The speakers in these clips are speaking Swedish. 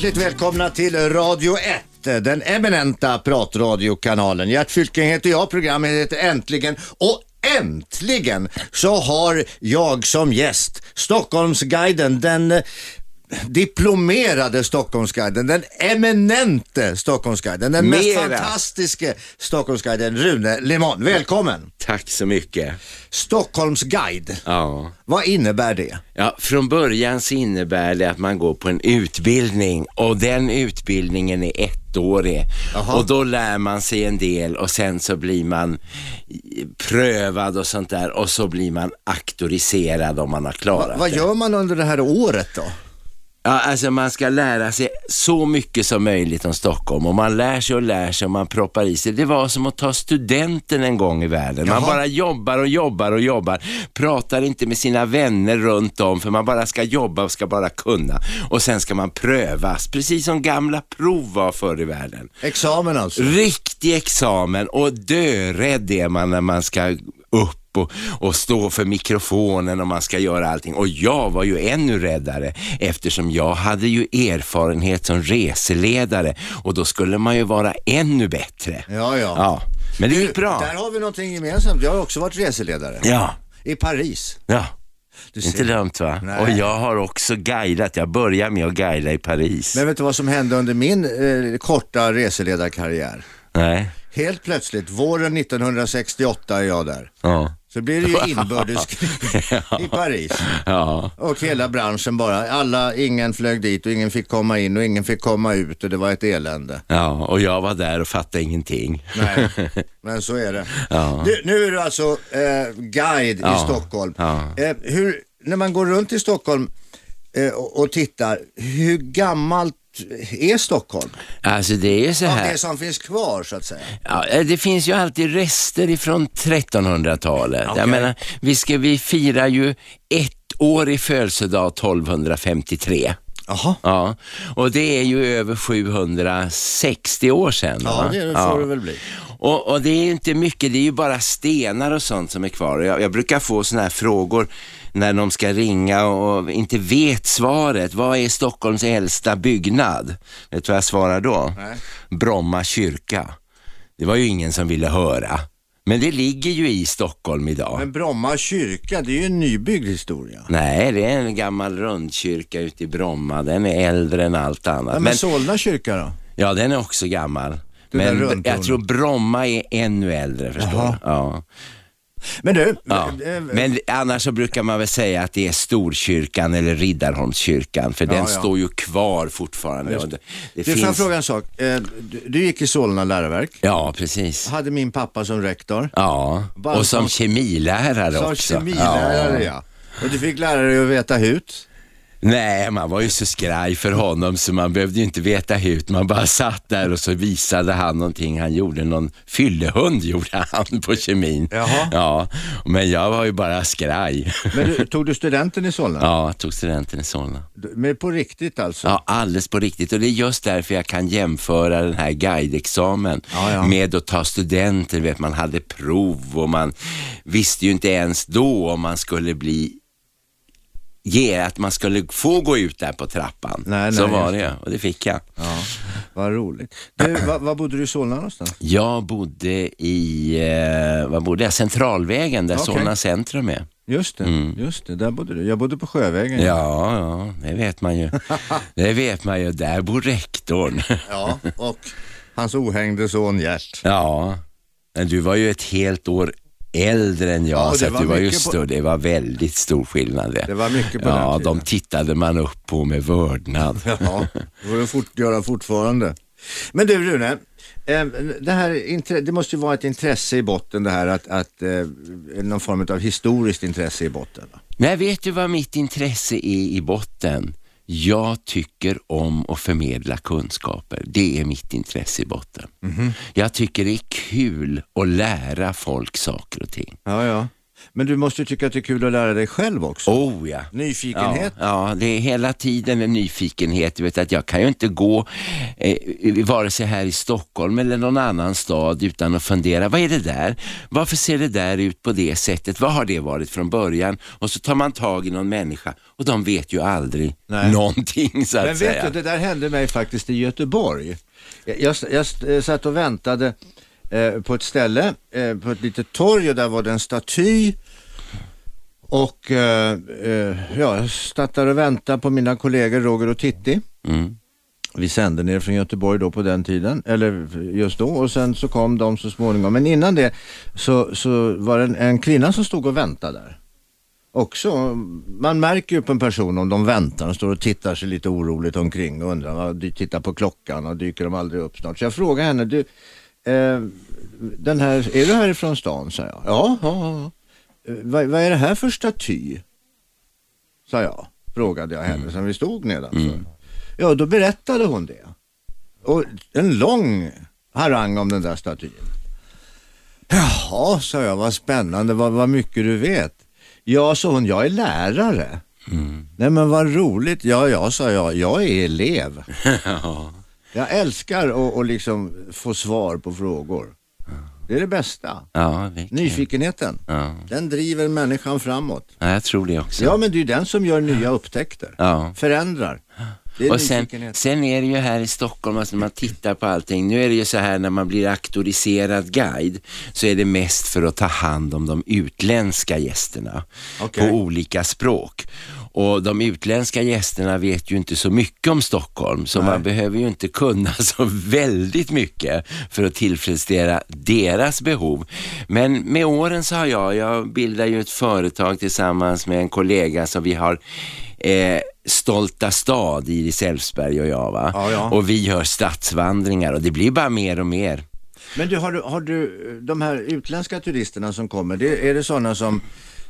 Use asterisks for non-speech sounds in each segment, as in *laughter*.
Hjärtligt välkomna till Radio 1, den eminenta pratradiokanalen. Gert Fylking heter jag, programmet heter Äntligen och äntligen så har jag som gäst Stockholmsguiden, den diplomerade Stockholmsguiden, den eminente Stockholmsguiden, den mest Mera. fantastiske Stockholmsguiden Rune Limon. Välkommen! Tack så mycket. Stockholmsguide, Ja. vad innebär det? Ja, från början så innebär det att man går på en utbildning och den utbildningen är ettårig. Jaha. Och då lär man sig en del och sen så blir man prövad och sånt där och så blir man auktoriserad om man har klarat Va, vad det. gör man under det här året då? Ja, alltså man ska lära sig så mycket som möjligt om Stockholm och man lär sig och lär sig och man proppar i sig. Det var som att ta studenten en gång i världen. Man Jaha. bara jobbar och jobbar och jobbar. Pratar inte med sina vänner runt om för man bara ska jobba och ska bara kunna. Och sen ska man prövas, precis som gamla prov var förr i världen. Examen alltså? Riktig examen och dörädd är man när man ska upp och, och stå för mikrofonen och man ska göra allting. Och jag var ju ännu räddare eftersom jag hade ju erfarenhet som reseledare och då skulle man ju vara ännu bättre. Ja, ja. Ja, men det gick bra. Där har vi någonting gemensamt. Jag har också varit reseledare. Ja, I Paris. ja. Inte dumt va? Nej. Och jag har också guidat, jag började med att guida i Paris. Men vet du vad som hände under min eh, korta reseledarkarriär? Nej, Helt plötsligt, våren 1968 är jag där. ja. Så blir det ju *laughs* inbördeskrig i Paris. Ja, Och hela branschen bara, alla, ingen flög dit och ingen fick komma in och ingen fick komma ut och det var ett elände. ja, och jag var där och fattade ingenting. Nej, *laughs* men så är det. Ja. Du, nu är du alltså eh, guide i Ja, Stockholm. ja. Eh, hur, när man går runt i Stockholm eh, och, och tittar, hur gammalt är Stockholm? Alltså det är så Av här. det som finns kvar så att säga. Ja, eh, det finns ju alltid rester ifrån 1300-talet. Okej. Jag menar, vi, ska, vi firar ju ett år i födelsedag 1253. Jaha. Ja, och det är ju över 760 år sedan. Ja, va? det får det väl bli. Och, och det är inte mycket, det är ju bara stenar och sånt som är kvar. Jag, jag brukar få såna här frågor när de ska ringa och inte vet svaret. Vad är Stockholms äldsta byggnad? Vet du vad jag svarar då? Nej. Bromma kyrka. Det var ju ingen som ville höra. Men det ligger ju i Stockholm idag. Men Bromma kyrka, det är ju en nybyggd historia. Nej, det är en gammal rundkyrka ute i Bromma. Den är äldre än allt annat. Men, men, Solna kyrka då? ja, den är också gammal. Men jag tror Bromma är ännu äldre, förstår du. Ja. Men du, Ja. eh, Men annars så brukar man väl säga att det är Storkyrkan eller Riddarholmskyrkan, för den ja. står ju kvar fortfarande. Och det, det du, får jag finns... fråga en sak? Eh, du, gick i Solna läroverk. Ja, precis. Hade min pappa som rektor. Ja, Bara och som som- kemilärare Som också. kemilärare ja. Och du fick lära dig att veta hut. Nej, man var ju så skraj för honom så man behövde ju inte veta hut. Man bara satt där och så visade han någonting. Han gjorde någon fyllehund *laughs* gjorde han på kemin. Jaha. Ja, men jag var ju bara skraj. Men du, tog du studenten i Solna? Ja, jag tog studenten i Solna. Men på riktigt alltså? Ja, alldeles på riktigt. Och det är just därför jag kan jämföra den här guideexamen Ja, ja. med att ta studenter. Vet, man hade prov och man visste ju inte ens då om man skulle bli ge att man skulle få gå ut där på trappan. Nej, Så nej, var det och det fick jag. Ja, vad roligt. Du, *clears throat* var, var bodde du i Solna någonstans? Jag bodde i, eh, vad bodde jag? Centralvägen där Okej. Solna centrum är. Just det, just det, där bodde du. Jag bodde på Sjövägen. Mm. Ja, ja, det vet man ju. *laughs* det vet man ju. Där bor rektorn. ja och hans ohängde son Gert. Ja, men du var ju ett helt år äldre än jag Ja, det så att var du var ju mycket på- stor. Det var väldigt stor skillnad det. Det var mycket på Ja, den tiden. de tittade man upp på med vördnad. Ja, det får fort, göra fortfarande. Men du Rune, eh, det, här, det måste ju vara ett intresse i botten det här att, att eh, någon form av historiskt intresse i botten. Va? Nej, vet du vad mitt intresse är i botten? Jag tycker om att förmedla kunskaper. Det är mitt intresse i botten. Mhm. Jag tycker det är kul att lära folk saker och ting. Ja, ja. Men du måste tycka att det är kul att lära dig själv också. Oh ja. Nyfikenhet. Ja, ja, det är hela tiden en nyfikenhet. Du vet att jag kan ju inte gå eh, vare sig här i Stockholm eller någon annan stad utan att fundera, vad är det där? Varför ser det där ut på det sättet? Vad har det varit från början? Och så tar man tag i någon människa och de vet ju aldrig Nej. någonting så att Men säga. vet du, det där hände mig faktiskt i Göteborg. Jag, jag, jag satt och väntade eh, på ett ställe, eh, på ett litet torg och där var det en staty. Och eh, eh, ja, jag där och väntade på mina kollegor Roger och Titti. Mm. Vi sände ner från Göteborg då på den tiden, eller just då och sen så kom de så småningom. Men innan det så, så var det en, en kvinna som stod och väntade där. Också, man märker ju på en person om de väntar och står och tittar sig lite oroligt omkring och undrar, tittar på klockan och dyker de aldrig upp snart. Så jag frågade henne, du, eh, den här, är du härifrån stan? sa jag. Ja, ja, ja. Eh, Vad, vad är det här för staty? Sa jag, frågade jag henne sen vi stod nedanför. Ja, då berättade hon det. Och en lång harang om den där statyn. Jaha, sa jag, vad spännande, vad, vad mycket du vet. Ja, sa hon, jag är lärare. Nej men vad roligt. Ja, ja, sa jag, jag är elev. *laughs* Ja. Jag älskar att att liksom få svar på frågor. Det är det bästa. Ja. Nyfikenheten, Ja. den driver människan framåt. ja, jag tror det också. Ja, men det är den som gör nya upptäckter. Ja. Förändrar. Och sen, sen är det ju här i Stockholm, alltså när man tittar på allting, nu är det ju så här när man blir auktoriserad guide så är det mest för att ta hand om de utländska gästerna Okej. på olika språk. Och de utländska gästerna vet ju inte så mycket om Stockholm så man behöver ju inte kunna *laughs* så väldigt mycket för att tillfredsställa deras behov. Men med åren så har jag, jag bildar ju ett företag tillsammans med en kollega som vi har eh, Stolta stad, Iris Elfsberg och jag va? Ja, ja. Och vi gör stadsvandringar och det blir bara mer och mer. Men du, har du, har du, de här utländska turisterna som kommer, det, är det sådana som,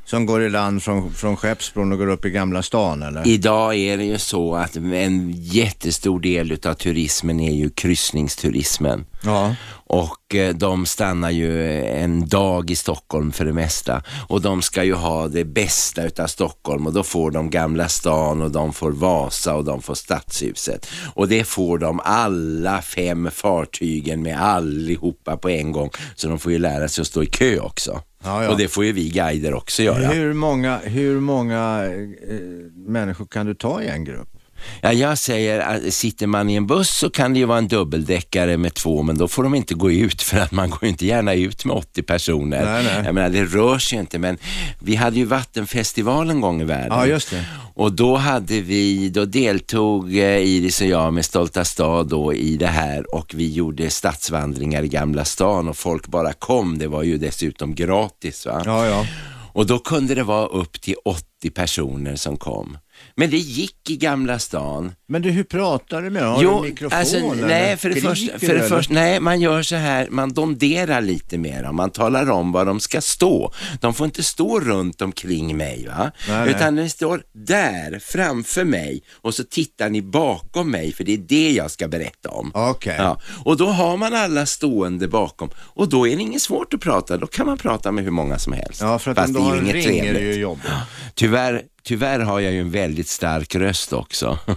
som går i land från, från Skeppsbron och går upp i Gamla stan eller? Idag är det ju så att en jättestor del utav turismen är ju kryssningsturismen. Ja. Och eh, de stannar ju en dag i Stockholm för det mesta. Och de ska ju ha det bästa utav Stockholm och då får de Gamla stan och de får Vasa och de får Stadshuset. Och det får de alla fem fartygen med allihopa på en gång. Så de får ju lära sig att stå i kö också. Ja, ja. Och det får ju vi guider också göra. Hur många, hur många eh, människor kan du ta i en grupp? Ja, jag säger att sitter man i en buss så kan det ju vara en dubbeldäckare med två, men då får de inte gå ut *laughs* för att man går ju inte gärna ut med 80 personer. Nej, nej. Jag menar, det rör sig ju inte, men vi hade ju vattenfestival en gång i världen. Ja, just det. Och då hade vi, då deltog eh, Iris och jag med Stolta stad då i det här och vi gjorde stadsvandringar i Gamla stan och folk bara kom. Det var ju dessutom gratis. Va? Ja, ja. Och då kunde det vara upp till 80 personer som kom. Men det gick i Gamla stan. Men du, hur pratar du med? Har du mikrofon alltså, eller? nej, för det, första, du, för det första, nej, man gör så här, man donderar lite mer. Man talar om var de ska stå. De får inte stå runt omkring mig, va? Nej, nej. Utan ni står där framför mig och så tittar ni bakom mig, för det är det jag ska berätta om. Okej. Ja, och då har man alla stående bakom och då är det inget svårt att prata. Då kan man prata med hur många som helst. Ja, för att Fast om du det är har en inget ring är det ju jobbigt. Tyvärr, tyvärr har jag ju en väldigt stark röst också. *laughs*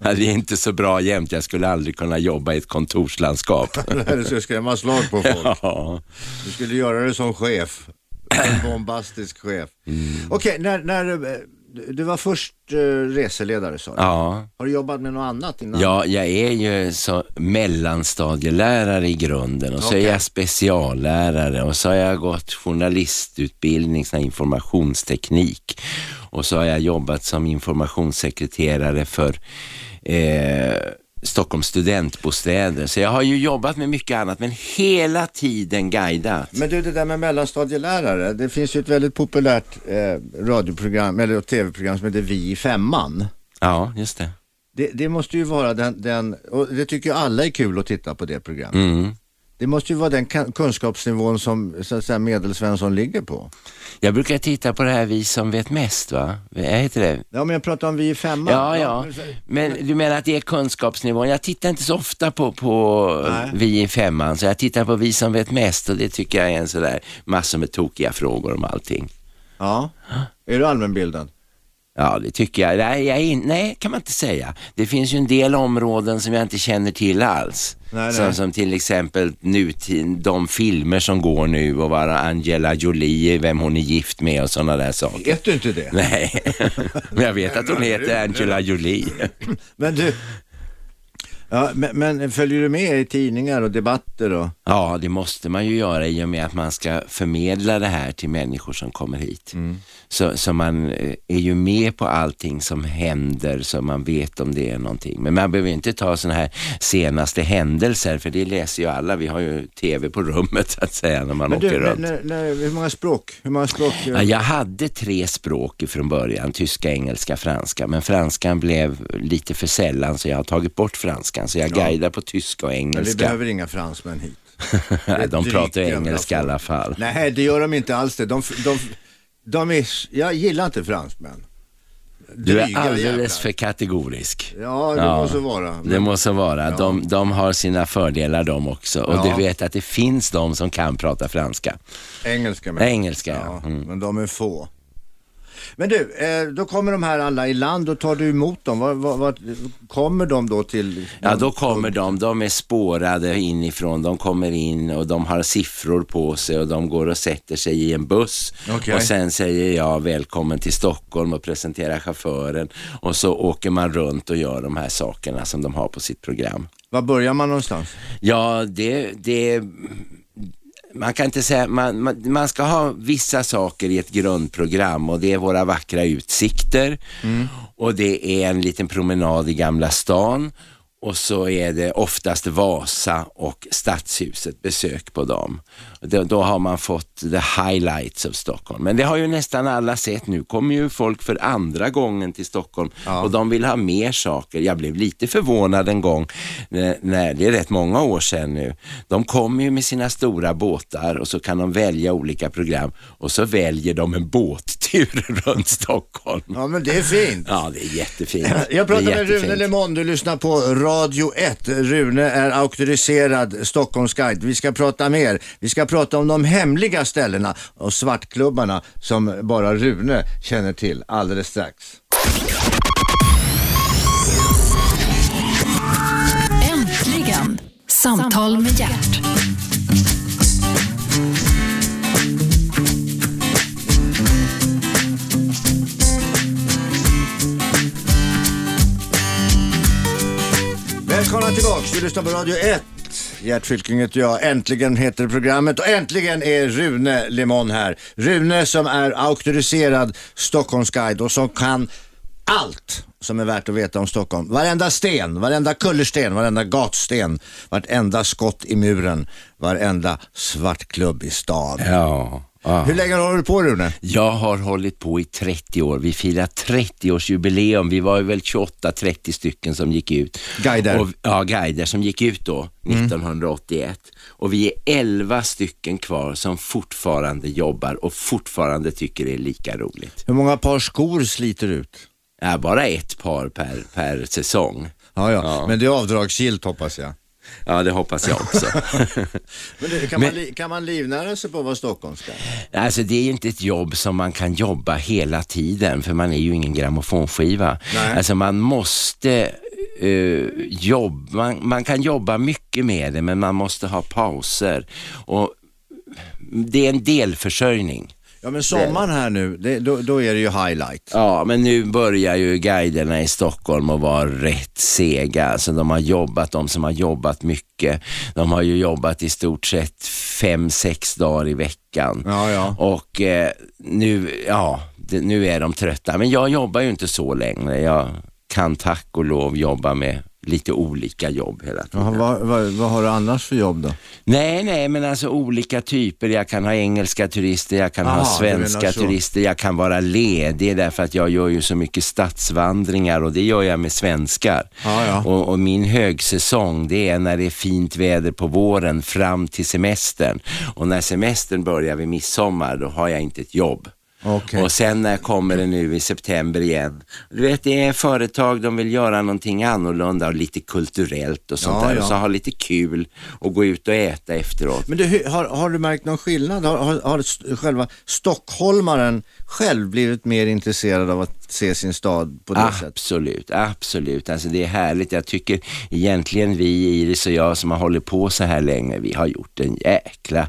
Det är inte så bra jämt. Jag skulle aldrig kunna jobba i ett kontorslandskap. *laughs* Du ska skrämma slag på folk. Ja. Du skulle göra det som chef. En bombastisk chef. Mm. Okej, när, när eh, du var först eh, reseledare sa du. ja. Har du jobbat med något annat innan? Ja, jag är ju så mellanstadielärare i grunden och så Okej. är jag speciallärare och så har jag gått journalistutbildning, informationsteknik och så har jag jobbat som informationssekreterare för eh, Stockholms studentbostäder. Så jag har ju jobbat med mycket annat men hela tiden guidat. Men du, det där med mellanstadielärare. Det finns ju ett väldigt populärt eh, radioprogram, eller tv-program som heter Vi i femman. Ja, just det. Det, det måste ju vara den, den, och det tycker ju alla är kul att titta på det programmet. Mm. Det måste ju vara den kunskapsnivån som så att säga, medelsvensson ligger på. Jag brukar titta på det här Vi som vet mest, va? Vad heter det? Ja, men jag pratar om vi i femman. Ja, ja. Men du menar att det är kunskapsnivån? Jag tittar inte så ofta på, på Nej. Vi i femman, så jag tittar på Vi som vet mest och det tycker jag är en sådär massor med tokiga frågor om allting. Ja. Är du allmänbildad? Ja, det tycker jag. Nej, jag in, nej, kan man inte säga. Det finns ju en del områden som jag inte känner till alls. Nej, som, nej. som till exempel nutid, de filmer som går nu och vara Angela Jolie, vem hon är gift med och sådana där saker. Vet du inte det? Nej, *laughs* men jag vet att hon heter Angela Jolie. Men du, ja, men, men följer du med i tidningar och debatter och? Ja, det måste man ju göra i och med att man ska förmedla det här till människor som kommer hit. Mm. Så, så man eh, är ju med på allting som händer så man vet om det är någonting. Men man behöver inte ta sådana här senaste händelser för det läser ju alla. Vi har ju tv på rummet så att säga när man Men åker du, runt. när, när, hur många språk? Hur många språk? Ja, jag hade tre språk från början, tyska, engelska, franska. Men franskan blev lite för sällan så jag har tagit bort franskan. Så jag guidar på tyska och Men vi engelska. behöver inga fransmän hit. *laughs* de pratar engelska i alla fall. Nej, det gör de inte alls det. De, de, de är, jag gillar inte fransmän. Du är alldeles jävlar. för kategorisk. Ja, det måste vara. Det måste vara. Ja. De, de har sina fördelar de också. Och Ja. du vet att det finns de som kan prata franska. Engelska med. Engelska, ja. ja. Mm. Men de är få. Men du, eh, då kommer de här alla i land och tar du emot dem. Vad, vad, vad, kommer de då till? Ja, då kommer de. De är spårade inifrån. De kommer in och de har siffror på sig och de går och sätter sig i en buss. Okej. Och sen säger jag välkommen till Stockholm och presenterar chauffören. Och så åker man runt och gör de här sakerna som de har på sitt program. Var börjar man någonstans? Ja, det, det man kan inte säga, man, man, man ska ha vissa saker i ett grundprogram och det är våra vackra utsikter. Och det är en liten promenad i Gamla stan och så är det oftast Vasa och Stadshuset, besök på dem. Då, då har man fått the highlights av Stockholm. Men det har ju nästan alla sett. Nu kommer ju folk för andra gången till Stockholm Ja. och de vill ha mer saker. Jag blev lite förvånad en gång, när, det är rätt många år sedan nu. De kommer ju med sina stora båtar och så kan de välja olika program och så väljer de en båttur *laughs* runt Stockholm. Ja, men det är fint. Ja, det är jättefint. Jag är med Rune jättefint. Lemon, du lyssnar på Radio 1. Rune är auktoriserad Stockholmsguide. Vi ska prata mer. Vi ska prata om de hemliga ställena och svartklubbarna som bara Rune känner till alldeles strax. Äntligen! Samtal med hjärt. Välkomna tillbaks, du lyssnar på Radio 1. Gert Fylking heter jag. Äntligen heter programmet och äntligen är Rune Lemon här. Rune som är auktoriserad Stockholmsguide och som kan allt som är värt att veta om Stockholm. Varenda sten, varenda kullersten, varenda gatsten, vartenda skott i muren, varenda svartklubb i stan. Ja ja. Hur länge har du på Rune? Jag har hållit på i 30 år. Vi firar 30-årsjubileum. Vi var väl 28-30 stycken som gick ut. Guider. Och, ja, guider som gick ut då, 1981. Och vi är 11 stycken kvar som fortfarande jobbar och fortfarande tycker det är lika roligt. Hur många par skor sliter ut? Ja, bara ett par per, per säsong. Ja, ja, Ja. men det är avdragsgillt hoppas jag. Ja, det hoppas jag också. *laughs* Men det, kan, man, li- kan man livnära sig på att vara stockholmska? Alltså det är inte ett jobb som man kan jobba hela tiden för man är ju ingen grammofonskiva. Nej. Alltså man måste uh, jobba, man, man kan jobba mycket med det men man måste ha pauser. Och det är en delförsörjning. Ja men sommaren här nu, det, då, då är det ju highlight. Ja, men nu börjar ju guiderna i Stockholm att vara rätt sega. Alltså de har jobbat, de som har jobbat mycket, de har ju jobbat i stort sett fem, sex dagar i veckan. Ja, ja. Och eh, nu, ja, det, nu är de trötta. Men jag jobbar ju inte så längre. Jag kan tack och lov jobba med lite olika jobb hela tiden. Jaha, vad, vad, vad har du annars för jobb då? Nej, nej, men alltså olika typer. Jag kan ha engelska turister, jag kan Aha, ha svenska turister, jag kan vara ledig därför att jag gör ju så mycket stadsvandringar och det gör jag med svenskar. Ja, ja. Och, och min högsäsong det är när det är fint väder på våren fram till semestern. Och när semestern börjar vid midsommar då har jag inte ett jobb. Okej. Och sen när kommer det nu i september igen. Du vet det är företag, de vill göra någonting annorlunda och lite kulturellt och sånt Ja, där. ja. Och så ha lite kul och gå ut och äta efteråt. Men du, har, har du märkt någon skillnad? Har, har, har själva stockholmaren själv blivit mer intresserad av att se sin stad på det sättet? Absolut, absolut. Alltså det är härligt. Jag tycker egentligen vi, Iris och jag som har hållit på så här länge, vi har gjort en jäkla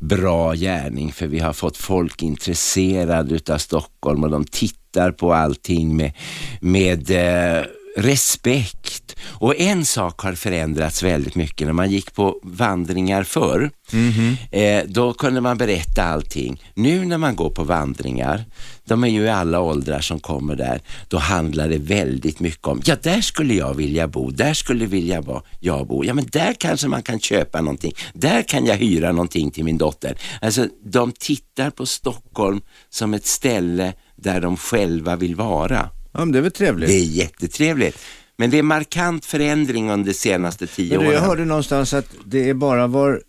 bra gärning för vi har fått folk intresserade utav Stockholm och de tittar på allting med, med eh, respekt. Och en sak har förändrats väldigt mycket. När man gick på vandringar förr, eh, då kunde man berätta allting. Nu när man går på vandringar, de är ju i alla åldrar som kommer där, då handlar det väldigt mycket om, ja där skulle jag vilja bo, där skulle vilja vara jag bo, ja men där kanske man kan köpa någonting, där kan jag hyra någonting till min dotter. Alltså de tittar på Stockholm som ett ställe där de själva vill vara. Ja, men det är väl trevligt. Det är jättetrevligt. Men det är markant förändring under de senaste tio Men du, jag åren. hörde någonstans att det är bara var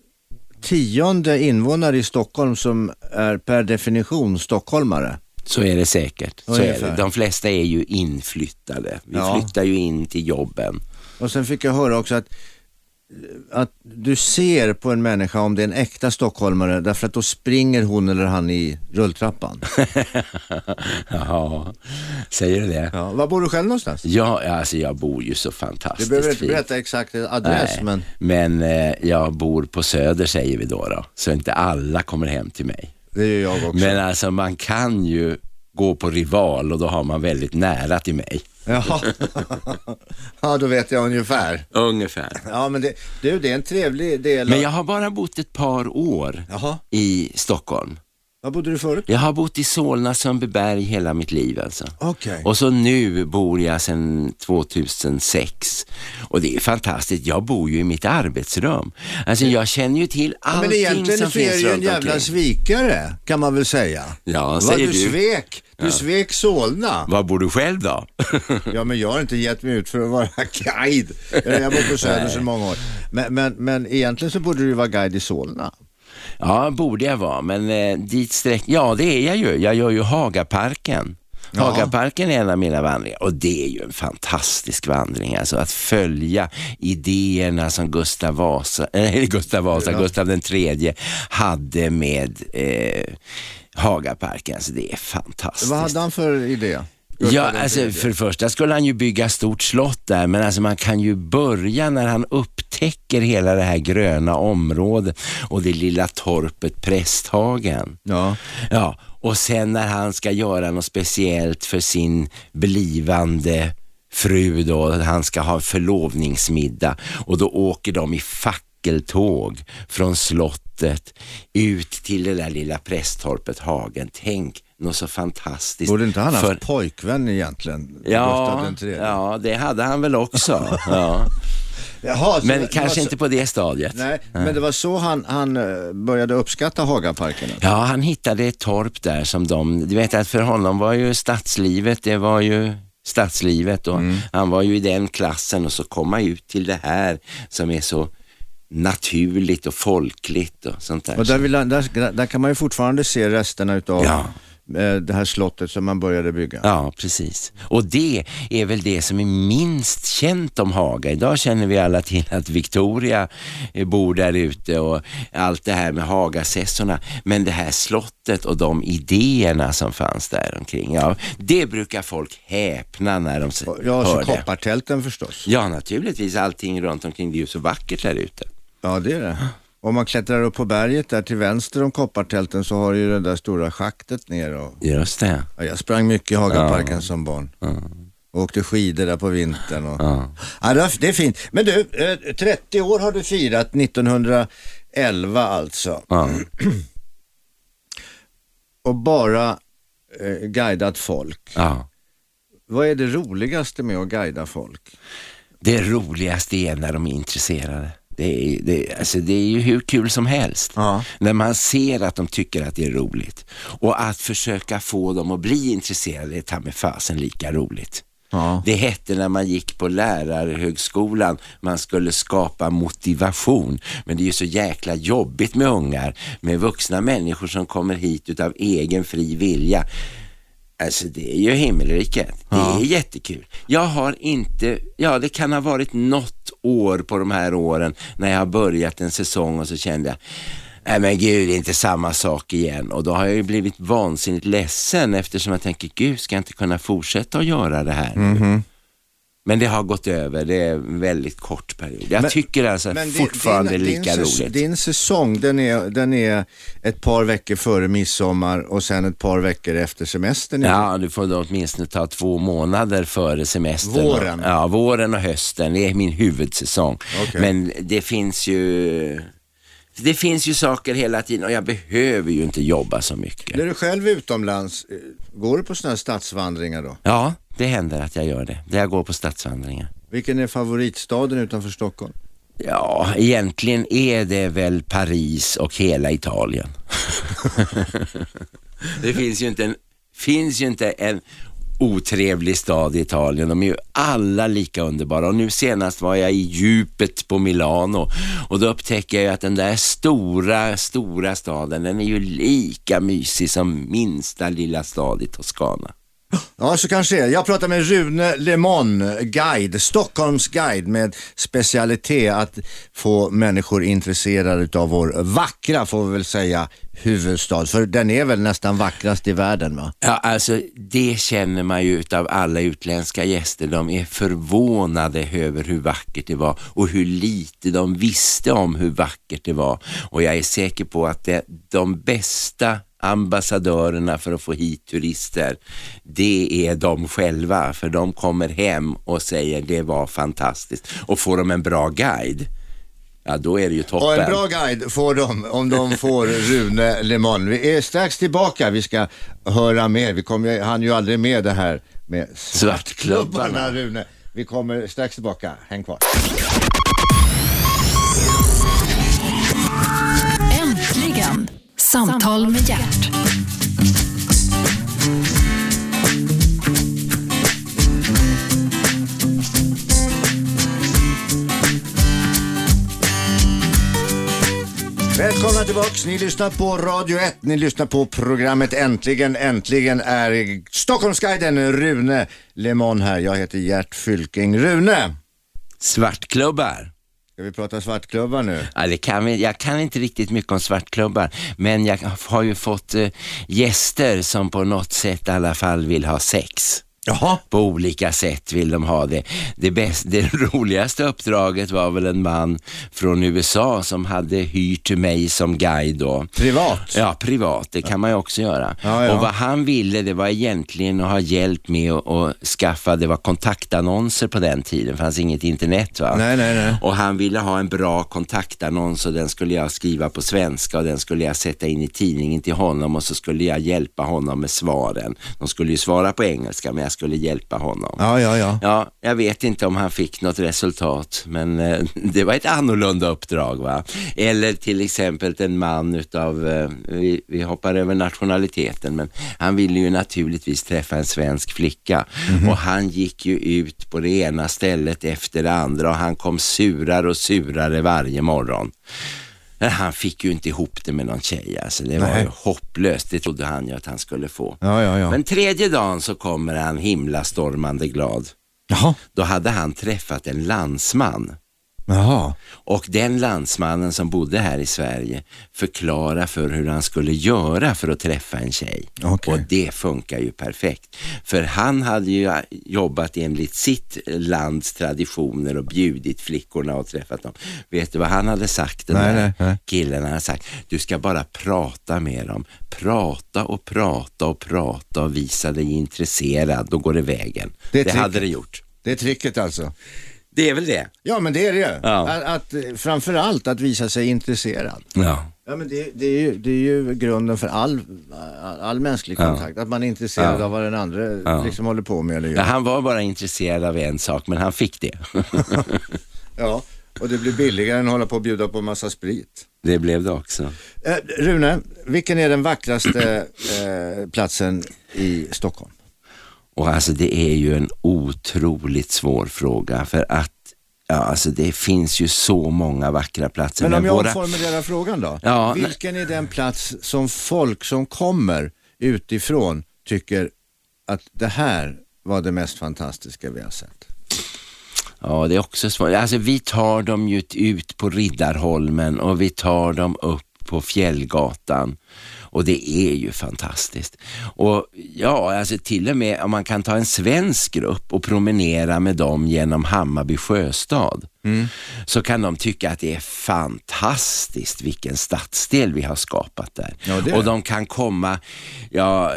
tionde invånare i Stockholm som är per definition stockholmare. Så är det säkert. Så är det. De flesta är ju inflyttade. Vi Ja. flyttar ju in till jobben. Och sen fick jag höra också att, att du ser på en människa om det är en äkta stockholmare därför att då springer hon eller han i rulltrappan. *laughs* Jaha, säger du det? Ja, var bor du själv någonstans? Ja, alltså jag bor ju så Du fantastiskt behöver inte berätta exakt adress Nej, men men eh, jag bor på Söder säger vi då, då. Så inte alla kommer hem till mig. det är jag också. Men alltså man kan ju gå på Rival och då har man väldigt nära till mig. Jaha. *laughs* ja, då vet jag ungefär. Ungefär. Ja, men det, du, det är en trevlig del. Men jag har bara bott ett par år Jaha, i Stockholm. Var bodde du förut? Jag har bott i Solna, Sundbyberg hela mitt liv alltså. Okej. Och så nu bor jag sedan 2006 och det är fantastiskt. Jag bor ju i mitt arbetsrum. Alltså jag känner ju till Ja, allting men egentligen som så är finns du ju en runt jävla omkring. svikare, kan man väl säga. Ja, säger du. du. svek, du svek Solna. Var bor du själv då? *laughs* Ja, men jag har inte gett mig ut för att vara *laughs* guide. Jag bor på Söder sedan många år. Men, men, men egentligen så borde du vara guide i Solna. Ja, borde jag vara, men eh, dit sträck... Ja, det är jag ju. Jag gör ju Hagaparken. Ja. Hagaparken är en av mina vandringar och det är ju en fantastisk vandring. Alltså att följa idéerna som Gustav Vasa, *laughs* äh, Gustav Vasa, Ja. Gustav den tredje hade med eh, Hagaparken. Alltså det är fantastiskt. Vad hade han för idé? Ja, alltså för det första skulle han ju bygga stort slott där, men alltså man kan ju börja när han upptäcker hela det här gröna området och det lilla torpet Prästhagen. Ja. Ja, och sen när han ska göra något speciellt för sin blivande fru då, han ska ha förlovningsmiddag och då åker de i fackeltåg från slottet ut till det där lilla prästtorpet Hagen. Tänk, något så fantastiskt. Borde inte han haft För- pojkvän egentligen? Ja, ja, det hade han väl också. *laughs* ja. Jaha, Men kanske så- inte på det stadiet. Nej, men det var så han, han eh, började uppskatta Hagaparken. alltså. Ja, han hittade ett torp där som de, du vet att för honom var ju stadslivet, det var ju stadslivet och Mm. han var ju i den klassen och så komma ut till det här som är så naturligt och folkligt och sånt där. Och där, vill där, där kan man ju fortfarande se resterna utav Ja. eh, det här slottet som man började bygga. Ja, precis. Och det är väl det som är minst känt om Haga. Idag känner vi alla till att Victoria eh, bor där ute och allt det här med Hagasessorna. Men det här slottet och de idéerna som fanns där omkring, ja, det brukar folk häpna när de Ja, så hör det. koppartälten förstås. Ja, naturligtvis. Allting runt omkring, det är ju så vackert där ute. Ja, det är det. Om man klättrar upp på berget där till vänster om koppartälten så har du ju det där stora schaktet ner. Och, Just det. ja, jag sprang mycket i Hagaparken som barn. Och åkte skidor där på vintern. Och, Ja. ja, det är- fint. Men du, eh, 30 år har du firat, 1911 alltså. Ja. *clears throat* Och bara eh, guidat folk. ja. vad är det roligaste med att guida folk? Det roligaste är när de är intresserade. Det är, det, alltså det är ju hur kul som helst. Ja. När man ser att de tycker att det är roligt. Och att försöka få dem att bli intresserade är ta med fasen lika roligt. Ja. Det hette när man gick på lärarhögskolan, man skulle skapa motivation. Men det är ju så jäkla jobbigt med ungar, med vuxna människor som kommer hit utav egen fri vilja. Alltså det är ju himmelriket. Det Ja. är jättekul. Jag har inte, ja det kan ha varit något år på de här åren när jag har börjat en säsong och så kände jag Nej men gud, det är inte samma sak igen. Och då har jag ju blivit vansinnigt ledsen eftersom jag tänker, gud, ska jag inte kunna fortsätta att göra det här? Mhm. Men det har gått över, det är en väldigt kort period. Jag Men- tycker alltså Men din- fortfarande din, lika din, roligt. Din säsong, den är, den är ett par veckor före midsommar och sen ett par veckor efter semestern. Ja, du får då åtminstone ta två månader före semestern. Våren. Ja, våren och hösten. Det är min huvudsäsong. Okej. Men det finns ju det finns ju saker hela tiden och jag behöver ju inte jobba så mycket. När du själv är utomlands, eh, går du på sådana här stadsvandringar då? Ja, det händer att jag gör det. Där jag går på stadsvandringar. Vilken är favoritstaden utanför Stockholm? Ja, egentligen är det väl Paris och hela Italien. *laughs* det finns ju inte en, finns ju inte en otrevlig stad i Italien. De är ju alla lika underbara och nu senast var jag i djupet på Milano och då upptäcker jag att den där stora, stora staden, den är ju lika mysig som minsta lilla stad i Toscana. Ja, så kanske det är. Jag pratar med Rune Lemon, guide, Stockholms guide med specialitet att få människor intresserade av vår vackra, får vi väl säga, huvudstad. För den är väl nästan vackrast i världen va? Ja, alltså det känner man ju utav alla utländska gäster. De är förvånade över hur vackert det var och hur lite de visste om hur vackert det var. Och jag är säker på att det, de bästa ambassadörerna för att få hit turister, det är de själva. För de kommer hem och säger det var fantastiskt. Och får de en bra guide, ja då är det ju toppen. Och en bra guide får de om de får Rune Lemon. Vi är strax tillbaka, vi ska höra mer. Vi kommer, ju- han ju aldrig med det här med Svartklubbarna. Rune. Vi kommer strax tillbaka, häng kvar. Äntligen! Samtal med hjärt. Välkomna tillbaks, ni lyssnar på Radio 1, ni lyssnar på programmet Äntligen, äntligen är Stockholmsguiden Rune Lemon här. Jag heter Gert Fylking. Rune, Svartklubbar ska vi prata svartklubbar nu? Ja, det kan vi, jag kan inte riktigt mycket om svartklubbar, men jag har ju fått eh, gäster som på något sätt i alla fall vill ha sex. Jaha. På olika sätt vill de ha det. Det, bäst, det *laughs* roligaste uppdraget var väl en man från USA som hade hyrt mig som guide då. Privat? Ja, privat. Det kan man ju också göra. Ja, ja. Och vad han ville, det var egentligen att ha hjälp med att, att skaffa, det var kontaktannonser på den tiden, det fanns inget internet va? Nej, nej, nej. Och han ville ha en bra kontaktannons och den skulle jag skriva på svenska och den skulle jag sätta in i tidningen till honom och så skulle jag hjälpa honom med svaren. De skulle ju svara på engelska men jag skulle hjälpa honom. Ja, ja, ja. Ja, jag vet inte om han fick något resultat, men eh, *laughs* det var ett annorlunda uppdrag. va. Eller till exempel en man utav, eh, vi, vi hoppar över nationaliteten, men han ville ju naturligtvis träffa en svensk flicka och han gick ju ut på det ena stället efter det andra och han kom surare och surare varje morgon. Men han fick ju inte ihop det med någon tjej, alltså. det var Nej. ju hopplöst, det trodde han ju att han skulle få. Ja, ja, ja. Men tredje dagen så kommer han himla stormande glad. Jaha. Då hade han träffat en landsman. Jaha. Och den landsmannen som bodde här i Sverige förklarade för hur han skulle göra för att träffa en tjej. Okej. Och det funkar ju perfekt. För han hade ju jobbat enligt sitt lands traditioner och bjudit flickorna och träffat dem. Vet du vad han hade sagt den Nej, där nej, killen? Han hade sagt, du ska bara prata med dem. Prata och prata och prata och visa dig intresserad, då går det vägen. Det Det, hade det gjort. Det är tricket alltså. Det är väl det? Ja, men det är det ju. Ja. Att, att, eh, framförallt att visa sig intresserad. Ja. Ja, men det, det, är ju, det är ju grunden för all, all mänsklig Ja. kontakt. Att man är intresserad Ja. av vad den andra Ja. liksom håller på med eller gör. ja. Han var bara intresserad av en sak, men han fick det. *laughs* Ja, och det blir billigare än att hålla på och bjuda på massa sprit. det blev det också. Eh, Rune, vilken är den vackraste eh, platsen i Stockholm? Och alltså det är ju en otroligt svår fråga för att Ja, alltså det finns ju så många vackra platser. Men om jag våra... omformulerar frågan då? Ja, vilken är den plats som folk som kommer utifrån tycker att det här var det mest fantastiska vi har sett? Ja, det är också svårt. Alltså vi tar dem ju ut på Riddarholmen och vi tar dem upp på Fjällgatan och det är ju fantastiskt. Och ja, alltså till och med om man kan ta en svensk grupp och promenera med dem genom Hammarby sjöstad så kan de tycka att det är fantastiskt vilken stadsdel vi har skapat där. Ja, och de kan komma, ja,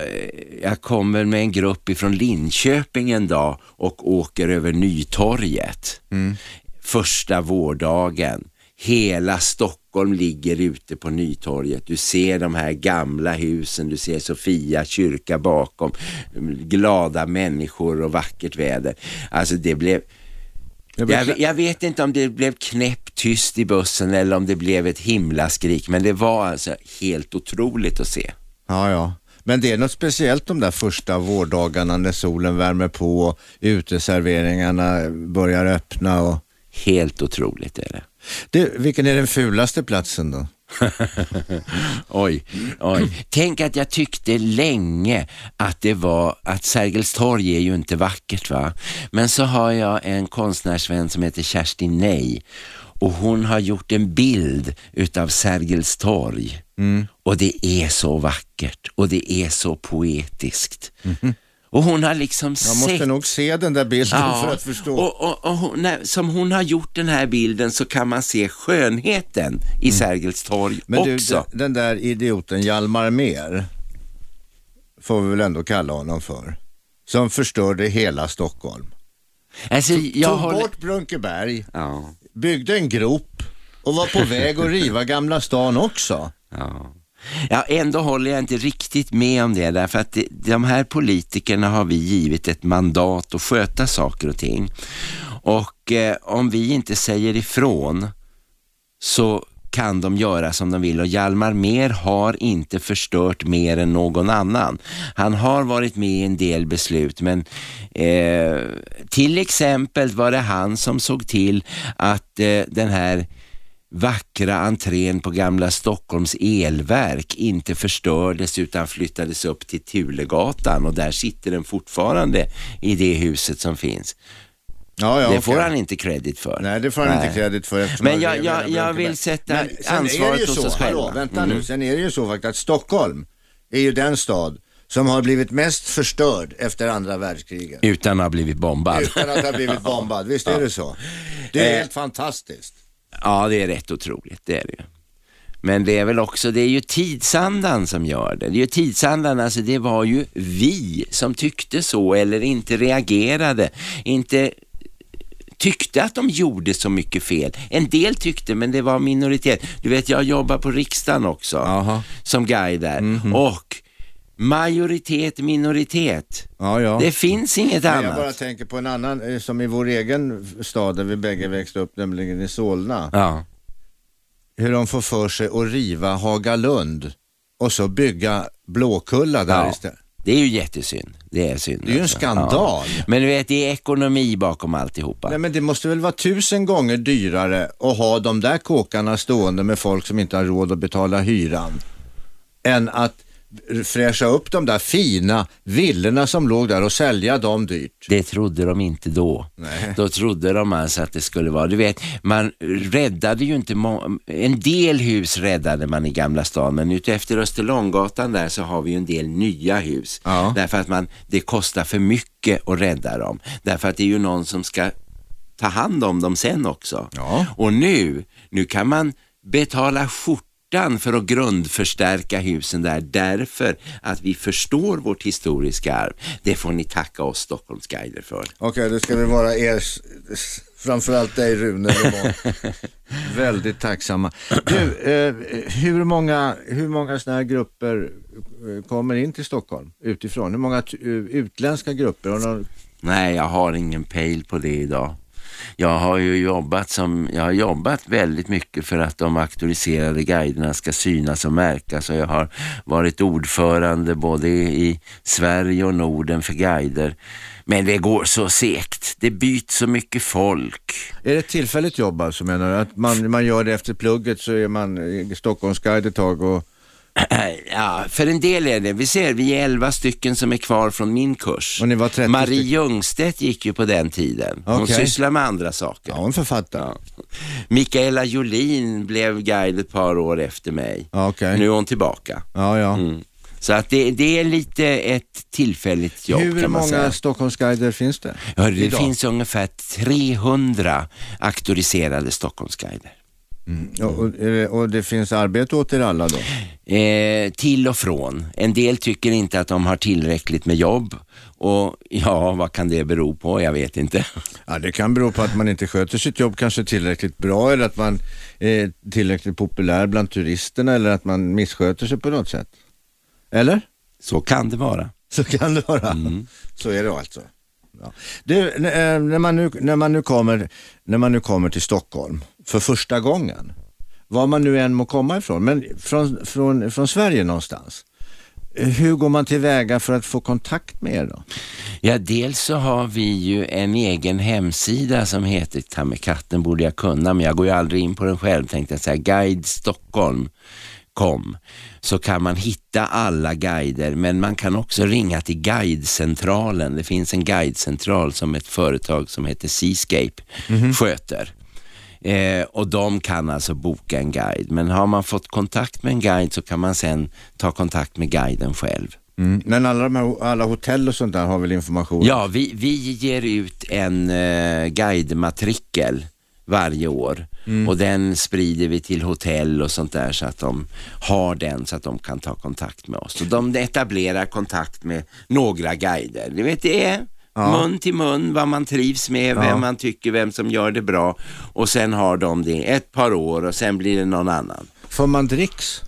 jag kommer med en grupp ifrån Linköping en dag och åker över Nytorget. Första vårdagen. Hela Stockholm ligger ute på Nytorget. Du ser de här gamla husen, du ser Sofia kyrka bakom, glada människor och vackert väder. Alltså det blev Jag jag vet inte om det blev knäpptyst i bussen eller om det blev ett himlaskrik, men det var alltså helt otroligt att se. Ja, ja. Men det är något speciellt de där första vårdagarna när solen värmer på och uteserveringarna börjar öppna. Och... Helt otroligt är det. Det, vilken är den fulaste platsen då? *laughs* Oj, oj. Tänk att jag tyckte länge att det var, att Sergels torg är ju inte vackert va. Men så har jag en konstnärsvän som heter Kerstin Nej och hon har gjort en bild utav Sergels torg. Och det är så vackert och det är så poetiskt. Och hon har liksom Jag sett måste nog se den där bilden för att förstå. Och, och, och hon, när, som hon har gjort den här bilden så kan man se skönheten i Sergels torg Mm. Men du, också. den- den där idioten Hjalmar Mer får vi väl ändå kalla honom för. Som förstörde hela Stockholm. Alltså, jag Tog håller... bort Brunkeberg, Ja, byggde en grop och var på väg att riva Gamla stan också. ja. Ja, ändå håller jag inte riktigt med om det därför att det, de här politikerna har vi givit ett mandat att sköta saker och ting. Och eh, om vi inte säger ifrån så kan de göra som de vill och Hjalmar Mer har inte förstört mer än någon annan. Han har varit med i en del beslut men eh, till exempel var det han som såg till att eh, den här vackra entrén på Gamla Stockholms elverk inte förstördes utan flyttades upp till Tulegatan och där sitter den fortfarande i det huset som finns. Ja, ja, det får han inte credit för. Nej, det får han Nej. inte kredit för. Men jag- jag- jag vill sätta Men ansvaret hos oss hallå, själva. vänta nu, Mm. sen är det ju så faktiskt att Stockholm är ju den stad som har blivit mest förstörd efter andra världskriget. Utan att ha blivit bombad. Utan att ha blivit *laughs* bombad, visst är det så? Det är Eh. helt fantastiskt. Ja, det är rätt otroligt, det är det ju. Men det är väl också, det är ju tidsandan som gör det. Det är ju tidsandan, alltså det var ju vi som tyckte så eller inte reagerade, inte tyckte att de gjorde så mycket fel. En del tyckte, men det var minoritet. Du vet, jag jobbar på riksdagen också Jaha. som guide där och majoritet, minoritet. Ja, ja. Det finns inget Men annat. jag bara tänker på en annan, eh, som i vår egen stad där vi bägge växte upp, nämligen i Solna. Ja. Hur de får för sig att riva Hagalund och så bygga Blåkulla där Ja. istället. Det är ju jättesynd. Det är synd. Det är ju en alltså. skandal. Ja. Men du vet, det är ekonomi bakom alltihopa. Nej men det måste väl vara tusen gånger dyrare att ha de där kåkarna stående med folk som inte har råd att betala hyran än att fräscha upp de där fina villorna som låg där och sälja dem dyrt. Det trodde de inte då. Nej. Då trodde de alltså att det skulle vara, du vet, man räddade ju inte, en del hus räddade man i Gamla stan, men ute efter Österlånggatan där så har vi ju en del nya hus. Ja. Därför att man, det kostar för mycket att rädda dem. Därför att det är ju någon som ska ta hand om dem sen också. Ja. Och nu, nu kan man betala skjorta skjortan för att grundförstärka husen där därför att vi förstår vårt historiska arv. Det får ni tacka oss Stockholmsguider för. Okej, det ska vi vara er, framförallt dig Rune. *laughs* Väldigt tacksamma. Du, eh, hur många, hur många sådana här grupper eh, kommer in till Stockholm utifrån? Hur många eh, utländska grupper? Har någon... Nej, jag har ingen pejl på det idag. Jag har ju jobbat, som, jag har jobbat väldigt mycket för att de auktoriserade guiderna ska synas och märkas och jag har varit ordförande både i Sverige och Norden för guider. Men det går så segt. Det byts så mycket folk. Är det ett tillfälligt jobb alltså menar du? Att man, man gör det efter plugget så är man eh, Stockholmsguide ett tag och... *clears throat* Ja, för en del är det. Vi ser, vi är elva stycken som är kvar från min kurs. Och ni var 30 Marie stycken. Ljungstedt gick ju på den tiden. Hon Okej. sysslar med andra saker. Ja, hon författar. Ja. Mikaela Jolin blev guide ett par år efter mig. Okej. Nu är hon tillbaka. Ja, ja. Mm. Så att det, det är lite ett tillfälligt jobb Hur kan man många säga. Stockholmsguider finns det? Ja, det idag? finns ungefär 300 auktoriserade Stockholmsguider. Ja, och, och det finns arbete åt er alla då? Eh, till och från. En del tycker inte att de har tillräckligt med jobb och ja, vad kan det bero på? Jag vet inte. Ja, det kan bero på att man inte sköter sitt jobb kanske tillräckligt bra eller att man är tillräckligt populär bland turisterna eller att man missköter sig på något sätt. Eller? Så kan det vara. Så kan det vara. Mm. Så är det alltså. Ja. Du, eh, när, man nu, när, man nu kommer, när man nu kommer till Stockholm för första gången, var man nu än må komma ifrån, men från, från, från Sverige någonstans. Hur går man tillväga för att få kontakt med er då? Ja, dels så har vi ju en egen hemsida som heter Ta med katten borde jag kunna, men jag går ju aldrig in på den själv. Tänkte jag säga, Guide Stockholm kom så kan man hitta alla guider men man kan också ringa till guidecentralen. Det finns en guidecentral som ett företag som heter Seascape sköter. Eh, och de kan alltså boka en guide men har man fått kontakt med en guide så kan man sen ta kontakt med guiden själv. Men alla, de här, alla hotell och sånt där har väl information? Ja, vi, vi ger ut en uh, guidematrikel varje år och den sprider vi till hotell och sånt där så att de har den så att de kan ta kontakt med oss. Så de etablerar kontakt med några guider. Du vet, det är mun till mun, vad man trivs med, vem man tycker, vem som gör det bra och sen har de det ett par år och sen blir det någon annan. Får man dricks?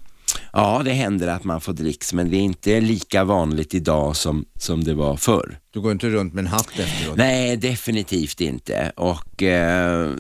Ja, det händer att man får dricks men det är inte lika vanligt idag som, som det var förr. Du går inte runt med en hatt efteråt? Nej, definitivt inte. Och eh,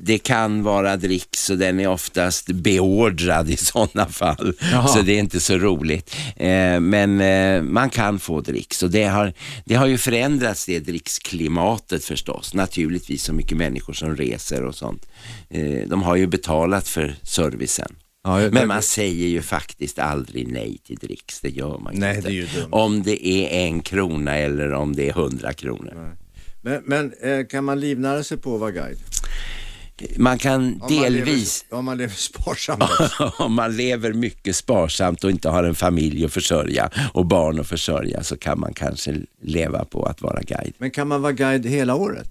det kan vara dricks och den är oftast beordrad i sådana fall. Jaha. Så det är inte så roligt. Eh, men eh, man kan få dricks och det har, det har ju förändrats det dricksklimatet förstås. Naturligtvis så mycket människor som reser och sånt. Eh, de har ju betalat för servicen. Ja, jag- Men man säger ju faktiskt aldrig nej till dricks, det gör man Nej, inte. det är ju dumt. Om det är en krona eller om det är hundra kronor. Men, men eh, kan man livnära sig på att vara guide? Man kan Om man delvis, lever, om man lever sparsamt. *laughs* om man lever mycket sparsamt och inte har en familj att försörja och barn att försörja så kan man kanske leva på att vara guide. Men kan man vara guide hela året?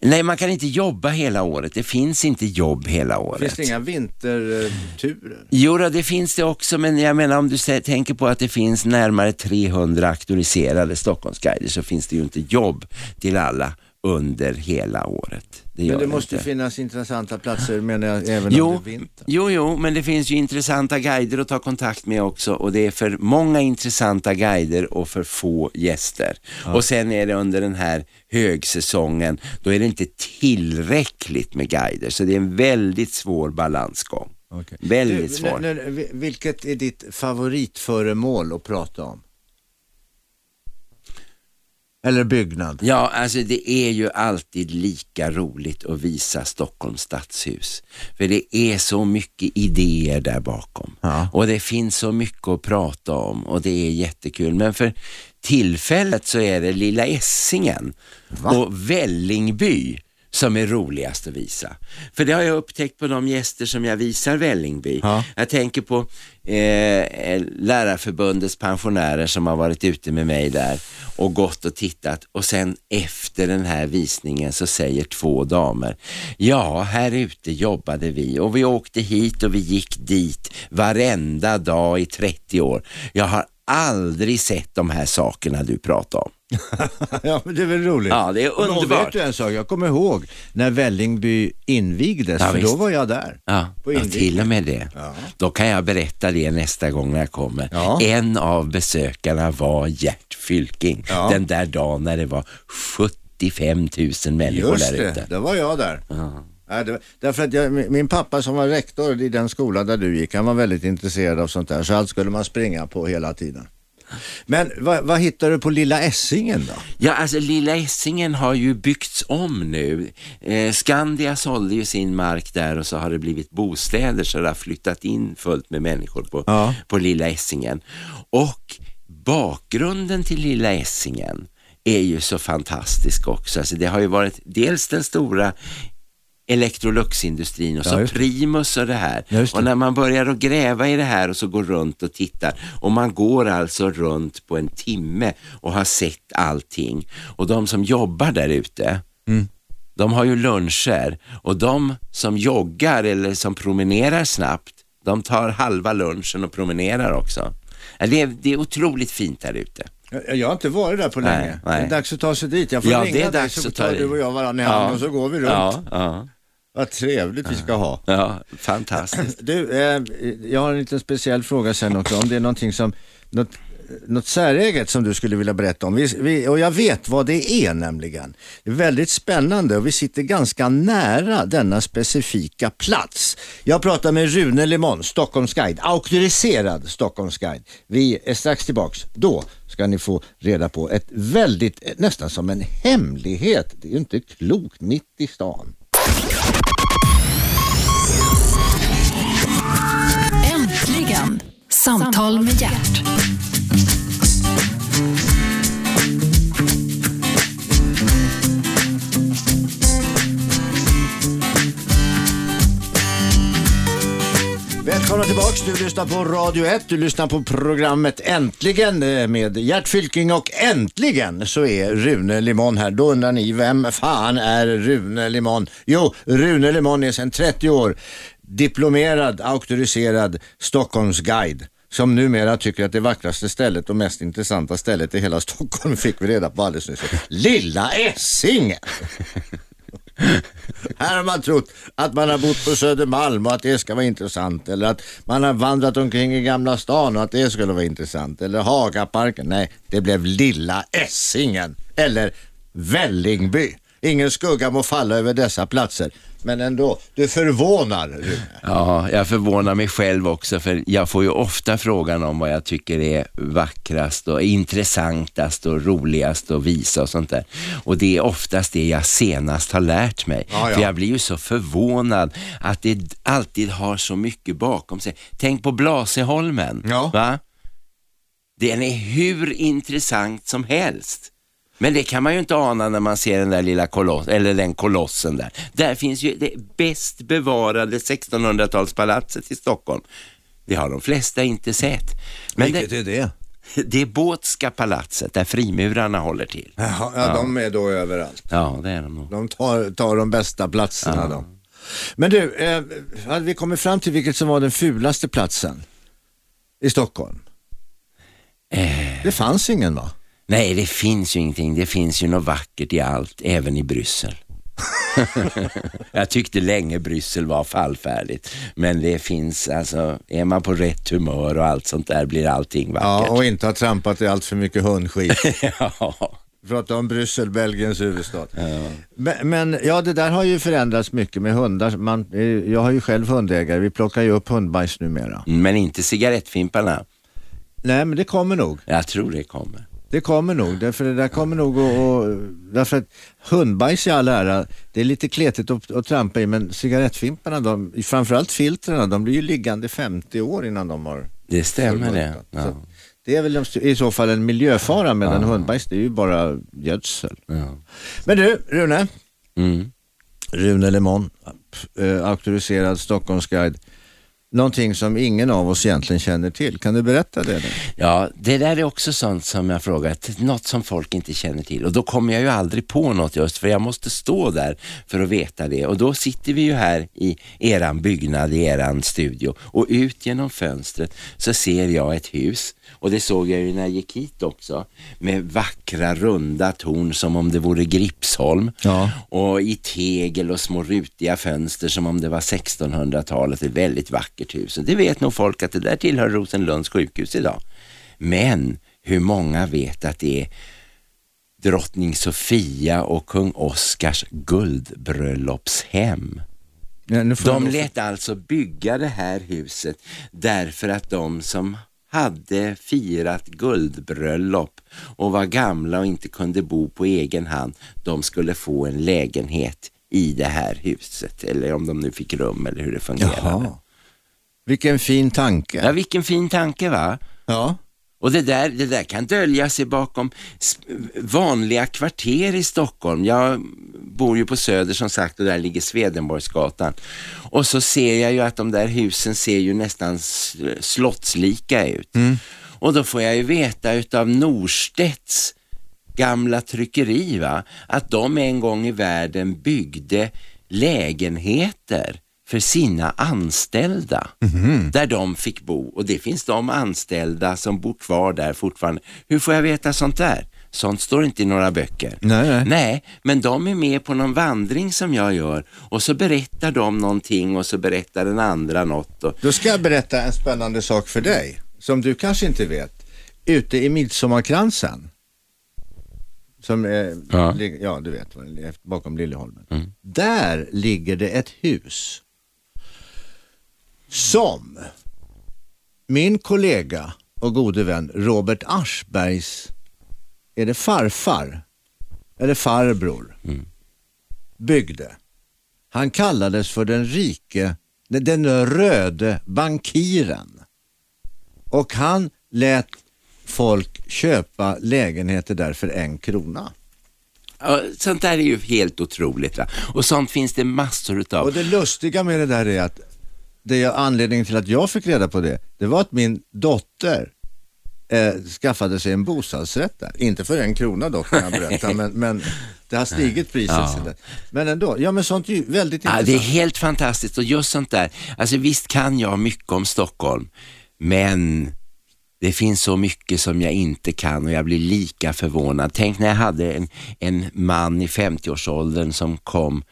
Nej, man kan inte jobba hela året. Det finns inte jobb hela året. Finns det inga vinterturer? Jo, det finns det också, men jag menar om du tänker på att det finns närmare 300 auktoriserade Stockholmsguider så finns det ju inte jobb till alla under hela året. Det Men det måste inte. finnas intressanta platser menar jag även Jo, under vintern. jo, jo, men det finns ju intressanta guider att ta kontakt med också och det är för många intressanta guider och för få gäster. Och sen är det under den här högsäsongen, då är det inte tillräckligt med guider så det är en väldigt svår balansgång. Okej. Väldigt Du, svår. vi- vilket är ditt favoritföremål att prata om? Eller byggnad? Ja, alltså det är ju alltid lika roligt att visa Stockholms stadshus. För det är så mycket idéer där bakom. Ja. Och det finns så mycket att prata om och det är jättekul. Men för tillfället så är det Lilla Essingen och Vällingby som är roligast att visa. För det har jag upptäckt på de gäster som jag visar Vällingby. Ja. Jag tänker på eh, Lärarförbundets pensionärer som har varit ute med mig där och gått och tittat och sen efter den här visningen så säger två damer, ja här ute jobbade vi och vi åkte hit och vi gick dit varenda dag i 30 år. Jag har aldrig sett de här sakerna du pratar om. *laughs* ja, men det är väl roligt. Ja, det är underbart. vet du en sak? Jag kommer ihåg när Vällingby invigdes, Ja, för då var jag där. Ja, På ja till och med det. Ja. Då kan jag berätta det nästa gång när jag kommer. Ja. En av besökarna var Gert Fylking. Den där dagen när det var 75 000 människor Just där det, ute. då var jag där. Det var, därför att jag, min min pappa som var rektor i den skola där du gick, han var väldigt intresserad av sånt där, så allt skulle man springa på hela tiden. Men vad, vad hittar du på Lilla Essingen då? Ja, alltså Lilla Essingen har ju byggts om nu. Eh, Skandia sålde ju sin mark där och så har det blivit bostäder så det har flyttat in fullt med människor på, Ja. på Lilla Essingen. Och bakgrunden till Lilla Essingen är ju så fantastisk också. Alltså det har ju varit dels den stora Electroluxindustrin och Ja, så det. Primus och det här. Ja, det. och när man börjar att gräva i det här och så går runt och tittar och man går alltså runt på en timme och har sett allting och de som jobbar där ute Mm. de har ju luncher och de som joggar eller som promenerar snabbt de tar halva lunchen och promenerar också. Ja, Det är, det är otroligt fint där ute. Jag, jag har inte varit där på Nej, länge. nej. Det är dags att ta sig dit. Jag får Ja, ringa det är dig så tar du och jag varandra i hand och så går vi runt. Ja, ja, Vad trevligt vi ska ha. ja, fantastiskt. *clears throat* Du, eh, jag har en liten speciell fråga sen också. Om det är någonting som, något, något säreget som du skulle vilja berätta om. Vi, vi, och jag vet vad det är nämligen. Det är väldigt spännande och vi sitter ganska nära denna specifika plats. Jag pratar med Rune Lemon, Stockholmsguide, auktoriserad Stockholmsguide. Vi är strax tillbaks. Då ska ni få reda på ett väldigt, nästan som en hemlighet. Det är ju inte klokt mitt i stan. Samtal med hjärt. Välkomna tillbaks, du lyssnar på Radio 1, du lyssnar på programmet Äntligen eh, med Gert Fylking och äntligen så är Rune Limon här. Då undrar ni, vem fan är Rune Limon? Jo, Rune Limon är sedan 30 år diplomerad, auktoriserad Stockholmsguide som numera tycker att det vackraste stället och mest intressanta stället i hela *laughs* Stockholm fick vi reda på alldeles nyss. Lilla Essingen! *laughs* Här har man trott att man har bott på Södermalm och att det ska vara intressant. Eller att man har vandrat omkring i Gamla stan och att det skulle vara intressant. Eller Hagaparken. Nej, det blev Lilla Essingen. Eller Vällingby. Ingen skugga må falla över dessa platser. Men ändå, du förvånar Rune. Ja, jag förvånar mig själv också för jag får ju ofta frågan om vad jag tycker är vackrast och intressantast och roligast att visa och sånt där. Och det är oftast det jag senast har lärt mig. Ja, ja. För jag blir ju så förvånad att det alltid har så mycket bakom sig. Tänk på Blasieholmen. Ja. Va? Den är hur intressant som helst. Men det kan man ju inte ana när man ser den där lilla koloss, eller den kolossen där. Där finns ju det bäst bevarade 1600-talspalatset i Stockholm. Det har de flesta inte sett. Men Vilket det, är det? det är Båtska palatset där frimurarna håller till. Jaha, ja, de är då överallt. Ja, det är de nog. De tar, tar de bästa platserna Ja. de. Men du, eh, hade vi kommit fram till vilket som var den fulaste platsen i Stockholm? Eh, Det fanns ingen va? Nej, det finns ju ingenting. Det finns ju något vackert i allt, även i Bryssel. *laughs* jag tyckte länge Bryssel var fallfärdigt, men det finns alltså, är man på rätt humör och allt sånt där blir allting Ja, vackert. och inte har trampat i allt för mycket hundskit. *laughs* Ja, Prata om Bryssel, Belgiens huvudstad. Men, men ja, det där har ju förändrats mycket med hundar. Man, eh, jag har ju själv hundägare, vi plockar ju upp hundbajs numera. men inte cigarettfimparna. Nej, men det kommer nog. Jag tror det kommer. Det kommer nog, därför det där kommer nog att, och, därför att hundbajs i all ära, det är lite kletigt att, att trampa i, men cigarettfimparna, de, framförallt filtrerna, de blir ju liggande 50 år innan de har Det stämmer det. Ja. Så Det är väl i så fall en miljöfara, medan hundbajs det är ju bara gödsel. Ja. Men du, Rune, Mm. Rune Lemon, eh, auktoriserad Stockholmsguide. Någonting som ingen av oss egentligen känner till. Kan du berätta det? Då? Ja, det där är också sånt som jag frågat, något som folk inte känner till och då kommer jag ju aldrig på något just för jag måste stå där för att veta det och då sitter vi ju här i eran byggnad, i eran studio och ut genom fönstret så ser jag ett hus och det såg jag ju när jag gick hit också med vackra runda torn som om det vore Gripsholm Ja. och i tegel och små rutiga fönster som om det var 1600-talet. Ett väldigt vackert hus. Och det vet nog folk att det där tillhör Rosenlunds sjukhus idag. Men hur många vet att det är drottning Sofia och kung Oscars guldbröllopshem? Ja, De lät alltså bygga det här huset därför att de som hade firat guldbröllop och var gamla och inte kunde bo på egen hand, de skulle få en lägenhet i det här huset eller om de nu fick rum eller hur det fungerade. Jaha. Vilken fin tanke. Ja, vilken fin tanke va? Ja. Och det där, det där kan dölja sig bakom vanliga kvarter i Stockholm. Jag bor ju på Söder som sagt och där ligger Swedenborgsgatan. Och så ser jag ju att de där husen ser ju nästan slottslika ut. Och då får jag ju veta utav Norstedts gamla tryckeri va, att de en gång i världen byggde lägenheter för sina anställda där de fick bo och det finns de anställda som bor kvar där fortfarande. Hur får jag veta sånt där? Sånt står inte i några böcker. Nej, nej. Nej, men de är med på någon vandring som jag gör och så berättar de någonting och så berättar den andra något. Och... Då ska jag berätta en spännande sak för dig som du kanske inte vet. Ute i Midsommarkransen, som är, Ja. ja du vet, bakom Liljeholmen. Mm. Där ligger det ett hus som min kollega och gode vän Robert Aschbergs, är det farfar eller farbror, Mm. byggde. Han kallades för den rike, den- röde bankiren. Och han lät folk köpa lägenheter där för en krona. Ja, sånt där är ju helt otroligt. Va? Och sånt finns det massor utav. Och det lustiga med det där är att det är anledningen till att jag fick reda på det, det var att min dotter eh, skaffade sig en bostadsrätt där. Inte för en krona dock kan jag berätta, *laughs* men, men det har stigit priset Ja. sedan. Men ändå, ja men sånt är ju väldigt Ja, intressant. det är helt fantastiskt och just sånt där. Alltså visst kan jag mycket om Stockholm, men det finns så mycket som jag inte kan och jag blir lika förvånad. Tänk när jag hade en, en man i 50-årsåldern som kom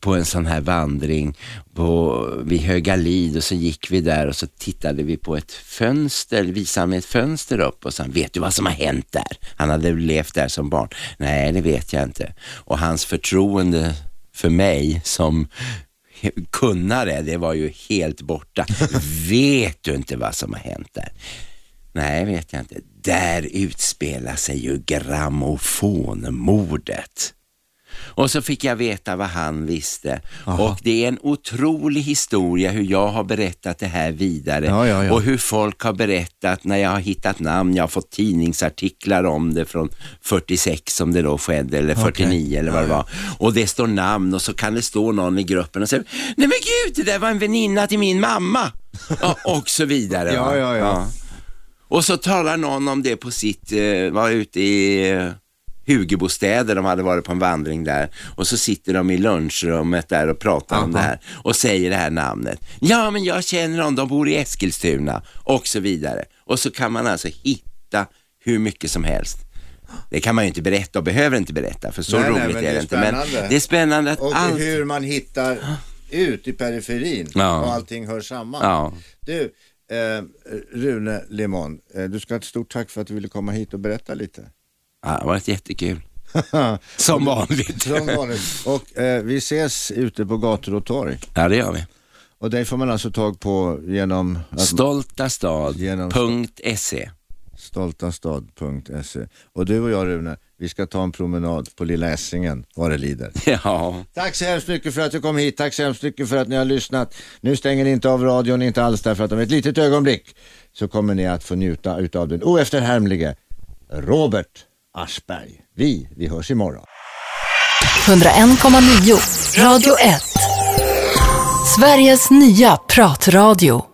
på en sån här vandring på, vid Höga Lid och så gick vi där och så tittade vi på ett fönster, visade med ett fönster upp och sa, vet du vad som har hänt där? Han hade levt där som barn. Nej, det vet jag inte. Och hans förtroende för mig som kunnare, det var ju helt borta. *laughs* vet du inte vad som har hänt där? Nej, vet jag inte. Där utspelar sig ju grammofonmordet. Och så fick jag veta vad han visste. Och det är en otrolig historia hur jag har berättat det här vidare. Ja, ja, ja. Och hur folk har berättat när jag har hittat namn. Jag har fått tidningsartiklar om det från 46 som det då skedde, eller 49 eller vad det var. Och det står namn och så kan det stå någon i gruppen och säga, nej men gud, det där var en väninna till min mamma. Och så vidare. *laughs* Ja, ja, ja. Och så talar någon om det på sitt, eh, var ute i eh, Hugebostäder, de hade varit på en vandring där och så sitter de i lunchrummet där och pratar om det här och säger det här namnet. Ja, men jag känner dem, de bor i Eskilstuna och så vidare. Och så kan man alltså hitta hur mycket som helst. Det kan man ju inte berätta och behöver inte berätta för så Nej, nej, roligt men är det det är inte. Men det är spännande att Och allt... hur man hittar ut i periferin Ja. och allting hör samman. Ja. Du, eh, Rune Lemon, eh, du ska ha ett stort tack för att du ville komma hit och berätta lite. Ja, det har varit jättekul. *laughs* Som vanligt. Som vanligt. Och eh, vi ses ute på gator och torg. Ja, det gör vi. Och dig får man alltså tag på genom att Stoltastad.se stoltastad.se. Och du och jag Rune, vi ska ta en promenad på Lilla Essingen vad det lider. *laughs* Ja. Tack så hemskt mycket för att du kom hit. Tack så hemskt mycket för att ni har lyssnat. Nu stänger ni inte av radion, inte alls därför att om ett litet ögonblick så kommer ni att få njuta utav den oefterhärmlige Robert Aschberg. Vi, vi hörs imorgon. 101,9 Radio 1. Sveriges nya pratradio.